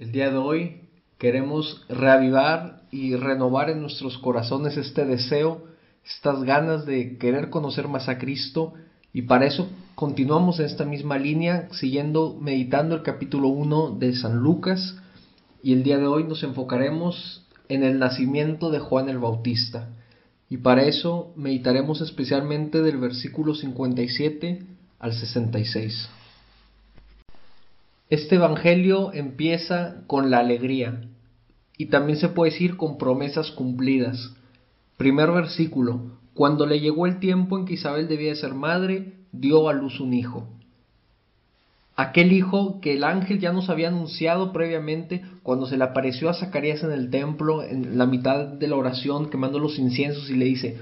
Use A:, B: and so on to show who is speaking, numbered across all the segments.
A: El día de hoy queremos reavivar y renovar en nuestros corazones este deseo, estas ganas de querer conocer más a Cristo y para eso continuamos en esta misma línea siguiendo meditando el capítulo 1 de San Lucas y el día de hoy nos enfocaremos en el nacimiento de Juan el Bautista. Y para eso meditaremos especialmente del versículo 57 al 66. Este Evangelio empieza con la alegría y también se puede decir con promesas cumplidas. Primer versículo, cuando le llegó el tiempo en que Isabel debía ser madre, dio a luz un hijo. Aquel hijo que el ángel ya nos había anunciado previamente cuando se le apareció a Zacarías en el templo, en la mitad de la oración, quemando los inciensos y le dice,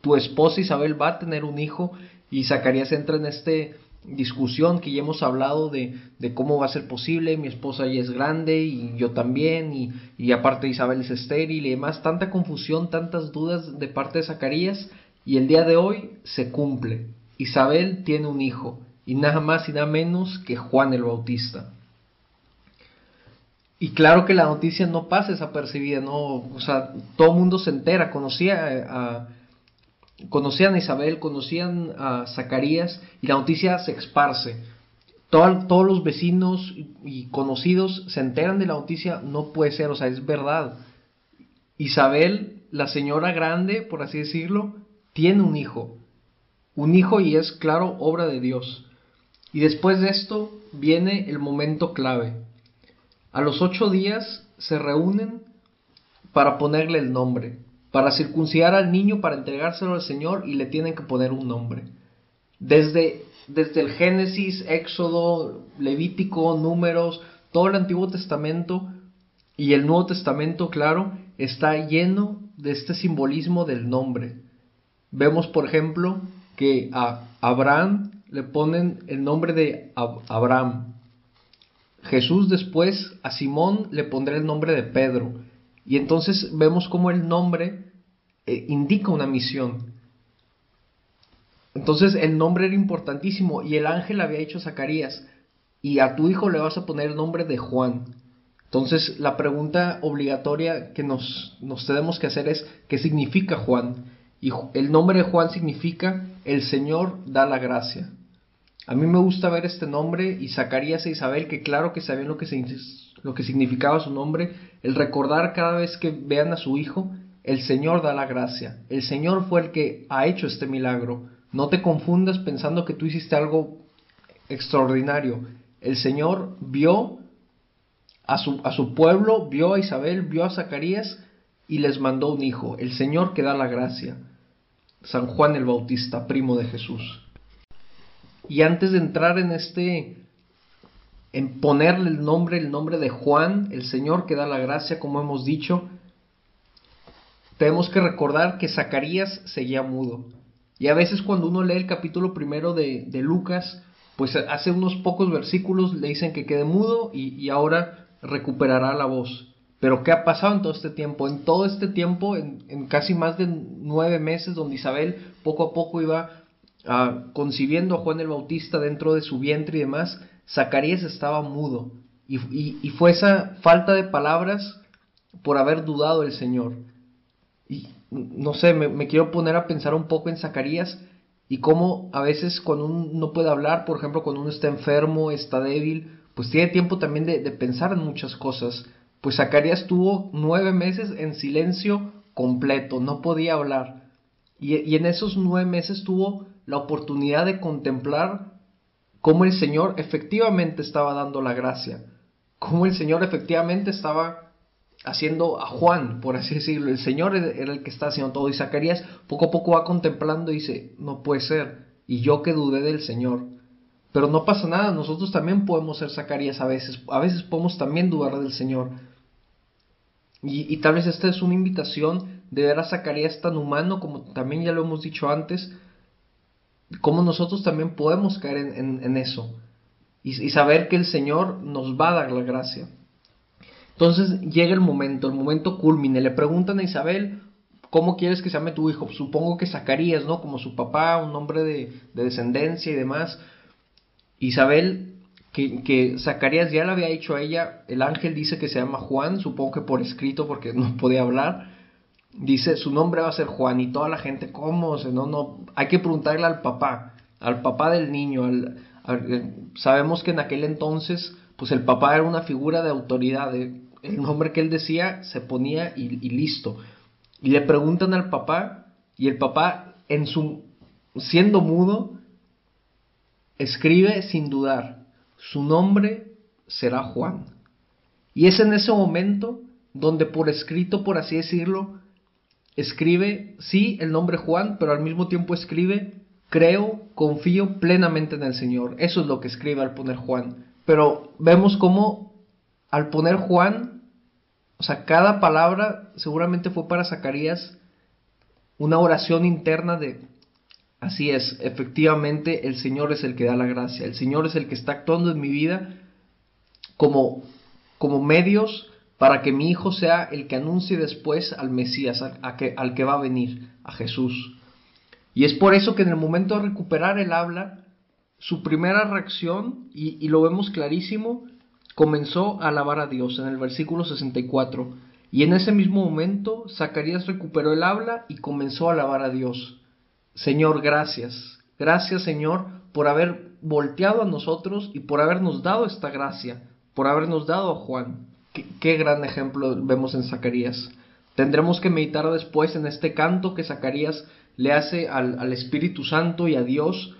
A: tu esposa Isabel va a tener un hijo y Zacarías entra en este discusión que ya hemos hablado de, cómo va a ser posible, mi esposa ya es grande y yo también, y, y, aparte Isabel es estéril y demás, tanta confusión, tantas dudas de parte de Zacarías, y el día de hoy se cumple. Isabel tiene un hijo, y nada más y nada menos que Juan el Bautista. Y claro que la noticia no pasa desapercibida, no, o sea, todo el mundo se entera, conocía a, conocían a Isabel, conocían a Zacarías y la noticia se esparce. todos los vecinos y conocidos se enteran de la noticia, no puede ser, o sea, es verdad. Isabel, la señora grande, por así decirlo, tiene un hijo. Un hijo y es, claro, obra de Dios. Y después de esto viene el momento clave. A los ocho días se reúnen para ponerle el nombre para circuncidar al niño, para entregárselo al Señor y le tienen que poner un nombre. Desde, desde el Génesis, Éxodo, Levítico, Números, todo el Antiguo Testamento y el Nuevo Testamento, claro, está lleno de este simbolismo del nombre. Vemos, por ejemplo, que a Abraham le ponen el nombre de Abraham. Jesús después a Simón le pondrá el nombre de Pedro. Y entonces vemos cómo el nombre eh, indica una misión. Entonces el nombre era importantísimo y el ángel había dicho a Zacarías, y a tu hijo le vas a poner el nombre de Juan. Entonces la pregunta obligatoria que nos, nos tenemos que hacer es, ¿qué significa Juan? Y el nombre de Juan significa el Señor da la gracia. A mí me gusta ver este nombre y Zacarías e Isabel, que claro que sabían lo que, lo que significaba su nombre, el recordar cada vez que vean a su hijo el Señor da la gracia. El Señor fue el que ha hecho este milagro. No te confundas pensando que tú hiciste algo extraordinario. El Señor vio a su, a su pueblo, vio a Isabel, vio a Zacarías y les mandó un hijo. El Señor que da la gracia. San Juan el Bautista, primo de Jesús. Y antes de entrar en este, en ponerle el nombre, el nombre de Juan, el Señor que da la gracia, como hemos dicho, tenemos que recordar que Zacarías seguía mudo. Y a veces cuando uno lee el capítulo primero de, Lucas, pues hace unos pocos versículos le dicen que quede mudo y, ahora recuperará la voz. Pero ¿qué ha pasado en todo este tiempo? En todo este tiempo, en, casi más de nueve meses, donde Isabel poco a poco iba ah, concibiendo a Juan el Bautista dentro de su vientre y demás, Zacarías estaba mudo. Y, y fue esa falta de palabras por haber dudado el Señor. Y no sé, me, quiero poner a pensar un poco en Zacarías y cómo a veces cuando uno no puede hablar, por ejemplo, cuando uno está enfermo, está débil, pues tiene tiempo también de, pensar en muchas cosas. Pues Zacarías tuvo nueve meses en silencio completo, no podía hablar. Y, en esos nueve meses tuvo la oportunidad de contemplar cómo el Señor efectivamente estaba dando la gracia, cómo el Señor efectivamente estaba haciendo a Juan, por así decirlo. El Señor era el que está haciendo todo. Y Zacarías poco a poco va contemplando y dice, no puede ser. Y yo que dudé del Señor. Pero no pasa nada, nosotros también podemos ser Zacarías a veces. A veces podemos también dudar del Señor. Y, tal vez esta es una invitación de ver a Zacarías tan humano como también ya lo hemos dicho antes, como nosotros también podemos caer en, eso. y saber que el Señor nos va a dar la gracia. Entonces llega el momento, el momento culmine. Le preguntan a Isabel, ¿cómo quieres que se llame tu hijo? Supongo que Zacarías, ¿no? Como su papá, un nombre de, descendencia y demás. Isabel que, Zacarías ya le había dicho a ella, el ángel dice que se llama Juan, supongo que por escrito porque no podía hablar, dice su nombre va a ser Juan y toda la gente, ¿cómo? no, no, hay que preguntarle al papá, al papá del niño, al, eh, sabemos que en aquel entonces, pues el papá era una figura de autoridad, el nombre que él decía se ponía y, listo. Y le preguntan al papá y el papá en su siendo mudo escribe sin dudar, su nombre será Juan. Y es en ese momento donde por escrito, por así decirlo, escribe, sí, el nombre Juan, pero al mismo tiempo escribe, creo, confío plenamente en el Señor. Eso es lo que escribe al poner Juan. Pero vemos cómo al poner Juan, o sea, cada palabra seguramente fue para Zacarías una oración interna de, así es, efectivamente el Señor es el que da la gracia, el Señor es el que está actuando en mi vida como, como medios para que mi hijo sea el que anuncie después al Mesías, al que va a venir, a Jesús. Y es por eso que en el momento de recuperar el habla, su primera reacción, y, y lo vemos clarísimo, comenzó a alabar a Dios en el versículo 64. Y en ese mismo momento, Zacarías recuperó el habla y comenzó a alabar a Dios. Señor, gracias. Gracias, Señor, por haber volteado a nosotros y por habernos dado esta gracia, por habernos dado a Juan. Qué, gran ejemplo vemos en Zacarías. Tendremos que meditar después en este canto que Zacarías le hace al, al Espíritu Santo y a Dios,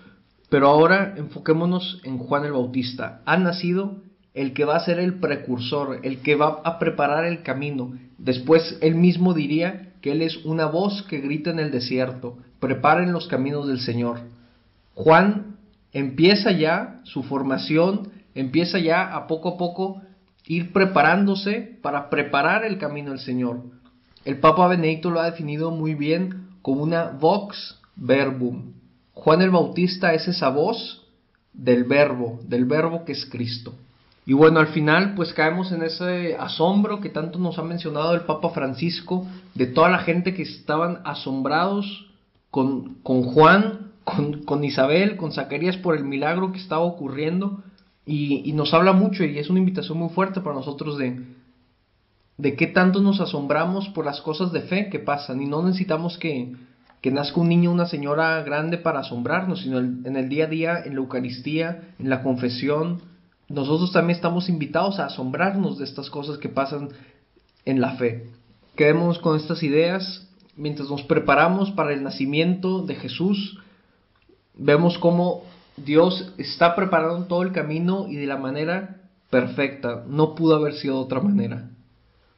A: pero ahora enfoquémonos en Juan el Bautista. Ha nacido el que va a ser el precursor, el que va a preparar el camino. Después él mismo diría que él es una voz que grita en el desierto, preparen los caminos del Señor. Juan empieza ya su formación, empieza ya a poco a poco ir preparándose para preparar el camino del Señor. El Papa Benedicto lo ha definido muy bien como una vox verbum. Juan el Bautista es esa voz del verbo, del verbo que es Cristo. Y bueno, al final pues caemos en ese asombro que tanto nos ha mencionado el Papa Francisco, de toda la gente que estaban asombrados con, con Juan, con, con Isabel, con Zacarías por el milagro que estaba ocurriendo. Y, nos habla mucho y es una invitación muy fuerte para nosotros de, de qué tanto nos asombramos por las cosas de fe que pasan. Y no necesitamos que, que nazca un niño o una señora grande para asombrarnos, sino en el día a día, en la Eucaristía, en la confesión, nosotros también estamos invitados a asombrarnos de estas cosas que pasan en la fe. Quedemos con estas ideas mientras nos preparamos para el nacimiento de Jesús. Vemos cómo Dios está preparando todo el camino y de la manera perfecta. No pudo haber sido de otra manera.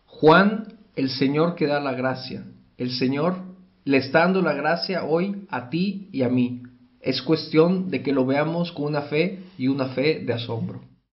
A: Juan, el Señor que da la gracia. El Señor le está dando la gracia hoy a ti y a mí. Es cuestión de que lo veamos con una fe y una fe de asombro.